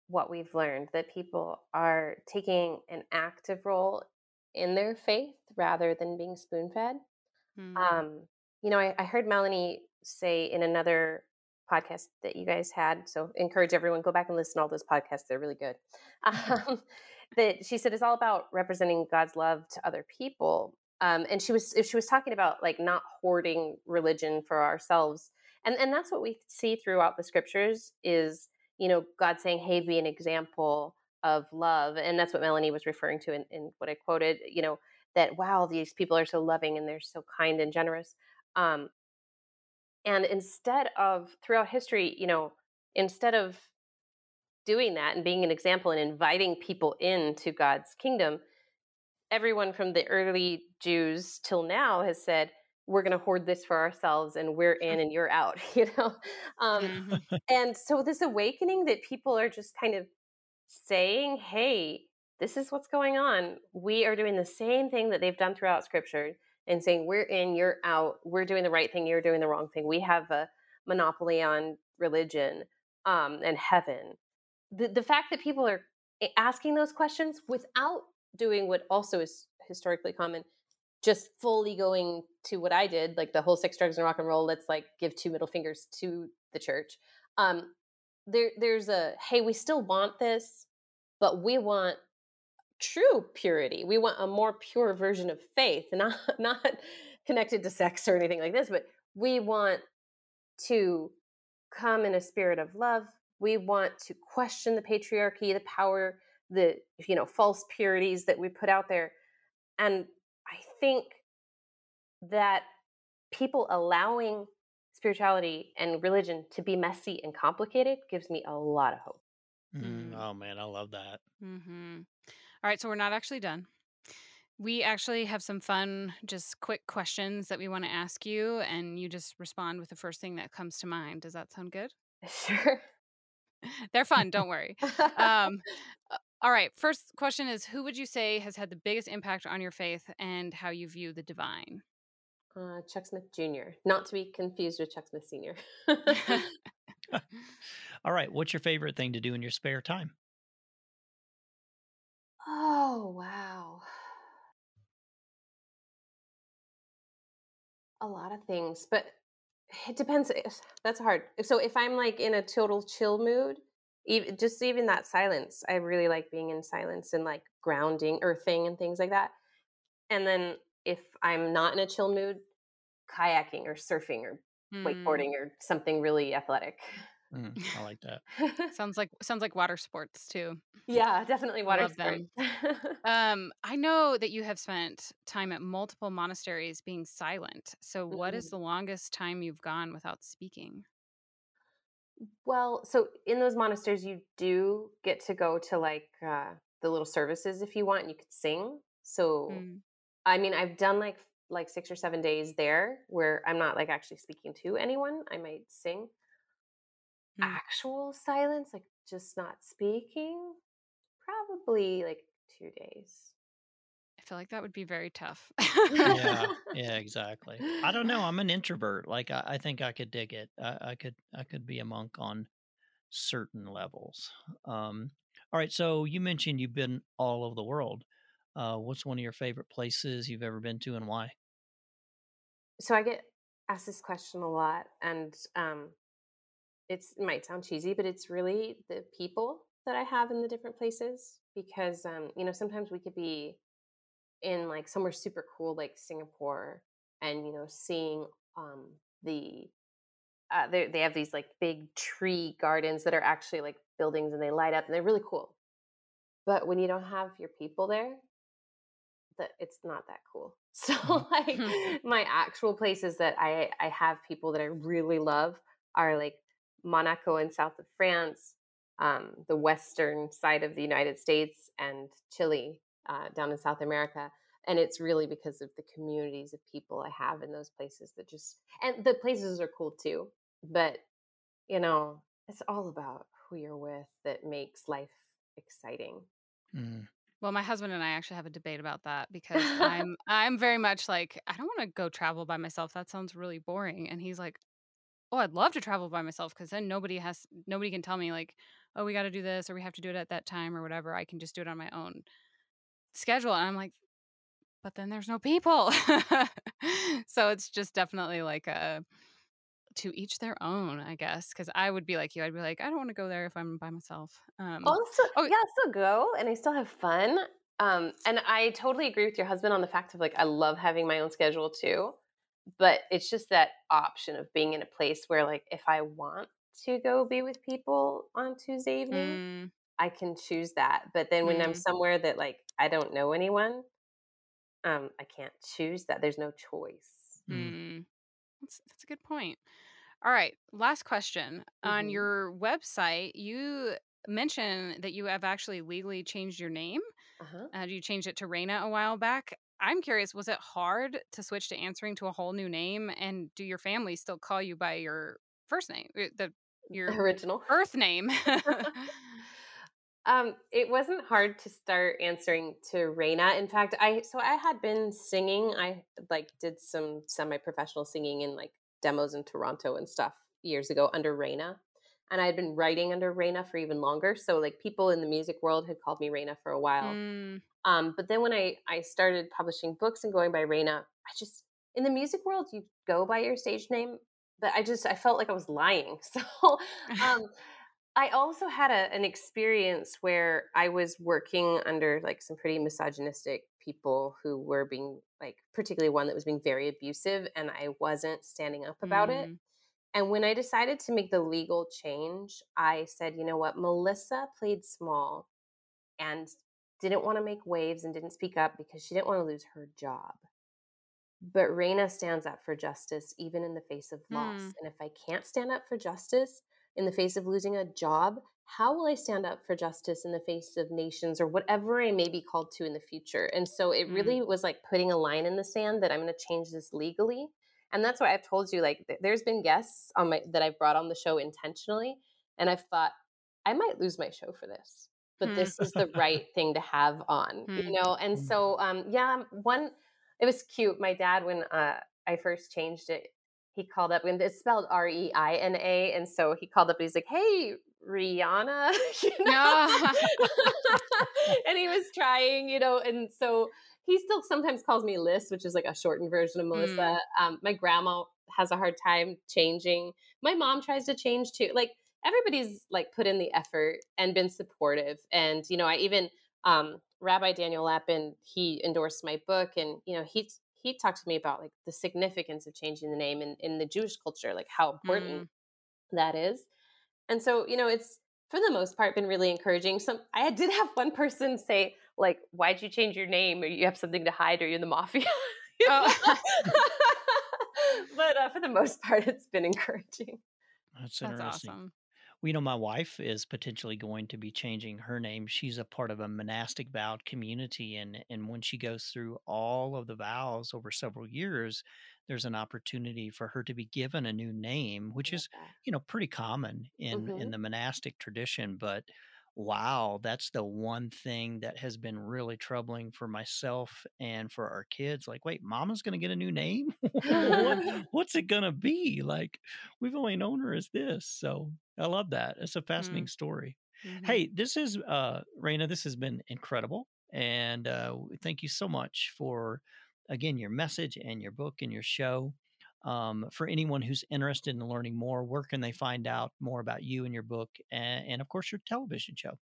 what we've learned, that people are taking an active role in their faith rather than being spoon fed. Hmm. Um, you know, I, I heard Melanie say in another podcast that you guys had. So encourage everyone go back and listen to all those podcasts; they're really good. Um, that she said it's all about representing God's love to other people. Um, and she was if she was talking about like not hoarding religion for ourselves, and and that's what we see throughout the scriptures is you know God saying, "Hey, be an example of love," and that's what Melanie was referring to in, in what I quoted. You know that wow, these people are so loving and they're so kind and generous. Um, and instead of throughout history, you know, instead of doing that and being an example and inviting people into God's kingdom, everyone from the early Jews till now has said, we're going to hoard this for ourselves and we're in and you're out you know? Um, mm-hmm. and so this awakening that people are just kind of saying hey this is what's going on. We are doing the same thing that they've done throughout scripture and saying we're in you're out we're doing the right thing you're doing the wrong thing we have a monopoly on religion um, and heaven the, the fact that people are asking those questions without doing what also is historically common just fully going to what I did, like the whole sex, drugs, and rock and roll. Let's like give two middle fingers to the church. Um, there, there's a hey, we still want this, but we want true purity. We want a more pure version of faith, not not connected to sex or anything like this, but we want to come in a spirit of love. We want to question the patriarchy, the power, the you know false purities that we put out there, and I think that people allowing spirituality and religion to be messy and complicated gives me a lot of hope.
Mm, oh man, I love that.
Mm-hmm. All right, so we're not actually done. We actually have some fun, just quick questions that we want to ask you, and you just respond with the first thing that comes to mind. Does that sound good?
Sure.
They're fun, don't worry. um, all right. First question is Who would you say has had the biggest impact on your faith and how you view the divine?
Uh, Chuck Smith Jr., not to be confused with Chuck Smith Sr.
All right. What's your favorite thing to do in your spare time?
Oh, wow. A lot of things, but it depends. That's hard. So if I'm like in a total chill mood, even just even that silence i really like being in silence and like grounding earthing and things like that and then if i'm not in a chill mood kayaking or surfing or mm. wakeboarding or something really athletic
mm, i like that
sounds like sounds like water sports too
yeah definitely water Love sports
um i know that you have spent time at multiple monasteries being silent so mm-hmm. what is the longest time you've gone without speaking
well, so in those monasteries, you do get to go to like uh, the little services if you want, and you could sing. So, mm. I mean, I've done like like six or seven days there where I'm not like actually speaking to anyone. I might sing. Mm. Actual silence, like just not speaking, probably like two days.
I feel like that would be very tough.
yeah, yeah, exactly. I don't know. I'm an introvert. Like I, I think I could dig it. I, I, could I could be a monk on certain levels. Um, all right. So you mentioned you've been all over the world. Uh, what's one of your favorite places you've ever been to, and why?
So I get asked this question a lot, and um, it might sound cheesy, but it's really the people that I have in the different places because um, you know sometimes we could be in like somewhere super cool like Singapore and you know seeing um the uh, they they have these like big tree gardens that are actually like buildings and they light up and they're really cool. But when you don't have your people there, that it's not that cool. So like my actual places that I I have people that I really love are like Monaco and south of France, um, the western side of the United States, and Chile uh, down in South America. And it's really because of the communities of people I have in those places that just, and the places are cool too. But, you know, it's all about who you're with that makes life exciting.
Mm. Well, my husband and I actually have a debate about that because I'm I'm very much like I don't want to go travel by myself. That sounds really boring. And he's like, "Oh, I'd love to travel by myself because then nobody has nobody can tell me like, oh, we got to do this or we have to do it at that time or whatever. I can just do it on my own." schedule. And I'm like, but then there's no people. so it's just definitely like a to each their own, I guess. Because I would be like you. I'd be like, I don't want to go there if I'm by myself.
Um, also, oh, yeah, I still go and I still have fun. Um, and I totally agree with your husband on the fact of like I love having my own schedule too. But it's just that option of being in a place where like if I want to go be with people on Tuesday evening, mm. I can choose that. But then when mm. I'm somewhere that like I don't know anyone, um, I can't choose that. There's no choice.
Mm. That's, that's a good point. All right, last question. Mm-hmm. On your website, you mention that you have actually legally changed your name. Uh-huh. Uh, you changed it to Rayna a while back. I'm curious, was it hard to switch to answering to a whole new name? And do your family still call you by your first name, uh, the your
original
Earth name?
um, it wasn't hard to start answering to Rayna. In fact, I so I had been singing. I like did some semi-professional singing in like demos in Toronto and stuff years ago under Rayna. And I had been writing under Rayna for even longer. So like people in the music world had called me Rayna for a while. Mm. Um, but then when I, I started publishing books and going by Rayna, I just in the music world you go by your stage name, but I just I felt like I was lying. So um, I also had a, an experience where I was working under like some pretty misogynistic people who were being like particularly one that was being very abusive and I wasn't standing up about mm. it. And when I decided to make the legal change, I said, you know what, Melissa played small and didn't want to make waves and didn't speak up because she didn't want to lose her job. But Rayna stands up for justice even in the face of loss. Mm. And if I can't stand up for justice in the face of losing a job, how will I stand up for justice in the face of nations or whatever I may be called to in the future? And so it mm. really was like putting a line in the sand that I'm going to change this legally and that's why I've told you like there's been guests on my that I've brought on the show intentionally and I've thought I might lose my show for this but hmm. this is the right thing to have on hmm. you know and hmm. so um yeah one it was cute my dad when uh I first changed it he called up and it's spelled R E I N A and so he called up and he's like hey Rihanna you know? and he was trying you know and so he still sometimes calls me Liz, which is like a shortened version of Melissa. Mm. Um, my grandma has a hard time changing. My mom tries to change too. Like everybody's like put in the effort and been supportive. And you know, I even um, Rabbi Daniel Lapin, he endorsed my book, and you know he he talked to me about like the significance of changing the name in, in the Jewish culture, like how important mm. that is. And so you know, it's for the most part been really encouraging. Some I did have one person say like, why'd you change your name? Or you have something to hide? Or you're in the mafia? oh. but uh, for the most part, it's been encouraging.
That's, That's awesome. We know my wife is potentially going to be changing her name. She's a part of a monastic vowed community, and and when she goes through all of the vows over several years, there's an opportunity for her to be given a new name, which is you know pretty common in mm-hmm. in the monastic tradition. But wow, that's the one thing that has been really troubling for myself and for our kids. Like, wait, mama's going to get a new name? what, what's it going to be? Like, we've only known her as this. So I love that. It's a fascinating mm. story. Mm-hmm. Hey, this is, uh, Rayna, this has been incredible. And uh, thank you so much for, again, your message and your book and your show. Um, for anyone who's interested in learning more, where can they find out more about you and your book and, and of course, your television show?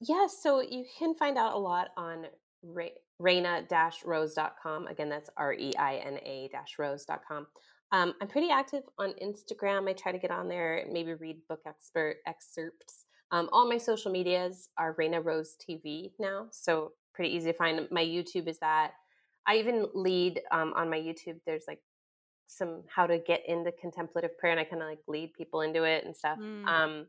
Yeah, so you can find out a lot on Re- rayna-rose.com. Again, that's R E I N A rose.com. Um, I'm pretty active on Instagram. I try to get on there, maybe read book expert excerpts. Um, all my social medias are Rayna Rose TV now, so pretty easy to find. My YouTube is that. I even lead um, on my YouTube. There's like some how to get into contemplative prayer and I kind of like lead people into it and stuff. Mm. Um,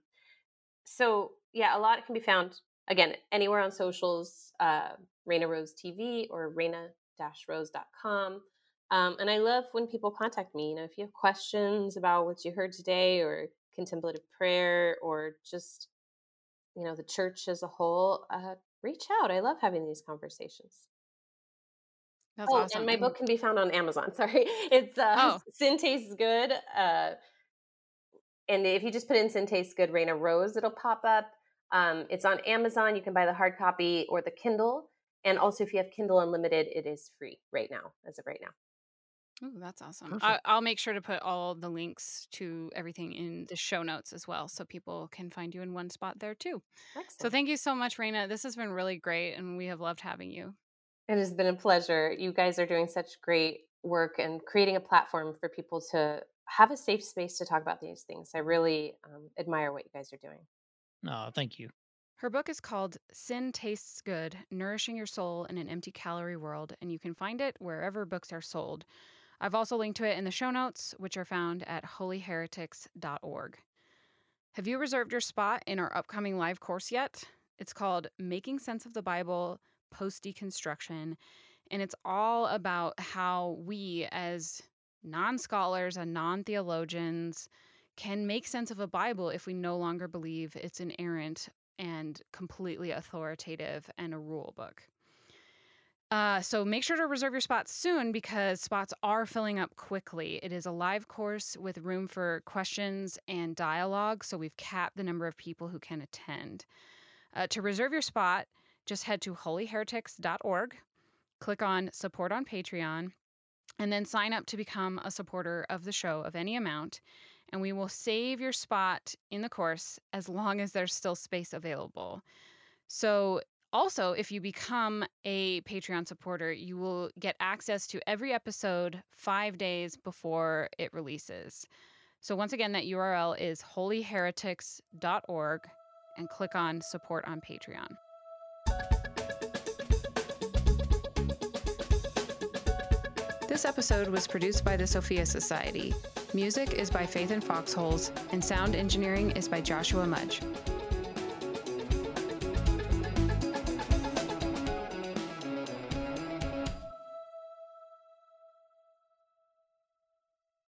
so yeah, a lot can be found again anywhere on socials, uh, Rayna Rose TV or Rayna-Rose.com. Um, and I love when people contact me. You know, if you have questions about what you heard today or contemplative prayer or just you know the church as a whole, uh, reach out. I love having these conversations. That's oh, awesome. and my book can be found on Amazon. Sorry, it's uh, oh. Sin Tastes Good. Uh, and if you just put in Sin Tastes Good, Rayna Rose, it'll pop up. Um, it's on Amazon. You can buy the hard copy or the Kindle. And also, if you have Kindle Unlimited, it is free right now, as of right now.
Oh, that's awesome. I, will make sure to put all the links to everything in the show notes as well so people can find you in one spot there too. Excellent. So, thank you so much, Rayna. This has been really great, and we have loved having you.
It has been a pleasure. You guys are doing such great work and creating a platform for people to have a safe space to talk about these things. I really um, admire what you guys are doing.
No, thank you.
Her book is called Sin Tastes Good Nourishing Your Soul in an Empty Calorie World, and you can find it wherever books are sold. I've also linked to it in the show notes, which are found at holyheretics.org. Have you reserved your spot in our upcoming live course yet? It's called Making Sense of the Bible post deconstruction. And it's all about how we, as non scholars and non theologians, can make sense of a Bible if we no longer believe it's inerrant and completely authoritative and a rule book. Uh, so make sure to reserve your spots soon because spots are filling up quickly. It is a live course with room for questions and dialogue, so we've capped the number of people who can attend. Uh, to reserve your spot, just head to holyheretics.org, click on support on Patreon, and then sign up to become a supporter of the show of any amount. And we will save your spot in the course as long as there's still space available. So also, if you become a Patreon supporter, you will get access to every episode five days before it releases. So, once again, that URL is holyheretics.org and click on support on Patreon. This episode was produced by the Sophia Society. Music is by Faith and Foxholes, and sound engineering is by Joshua Mudge.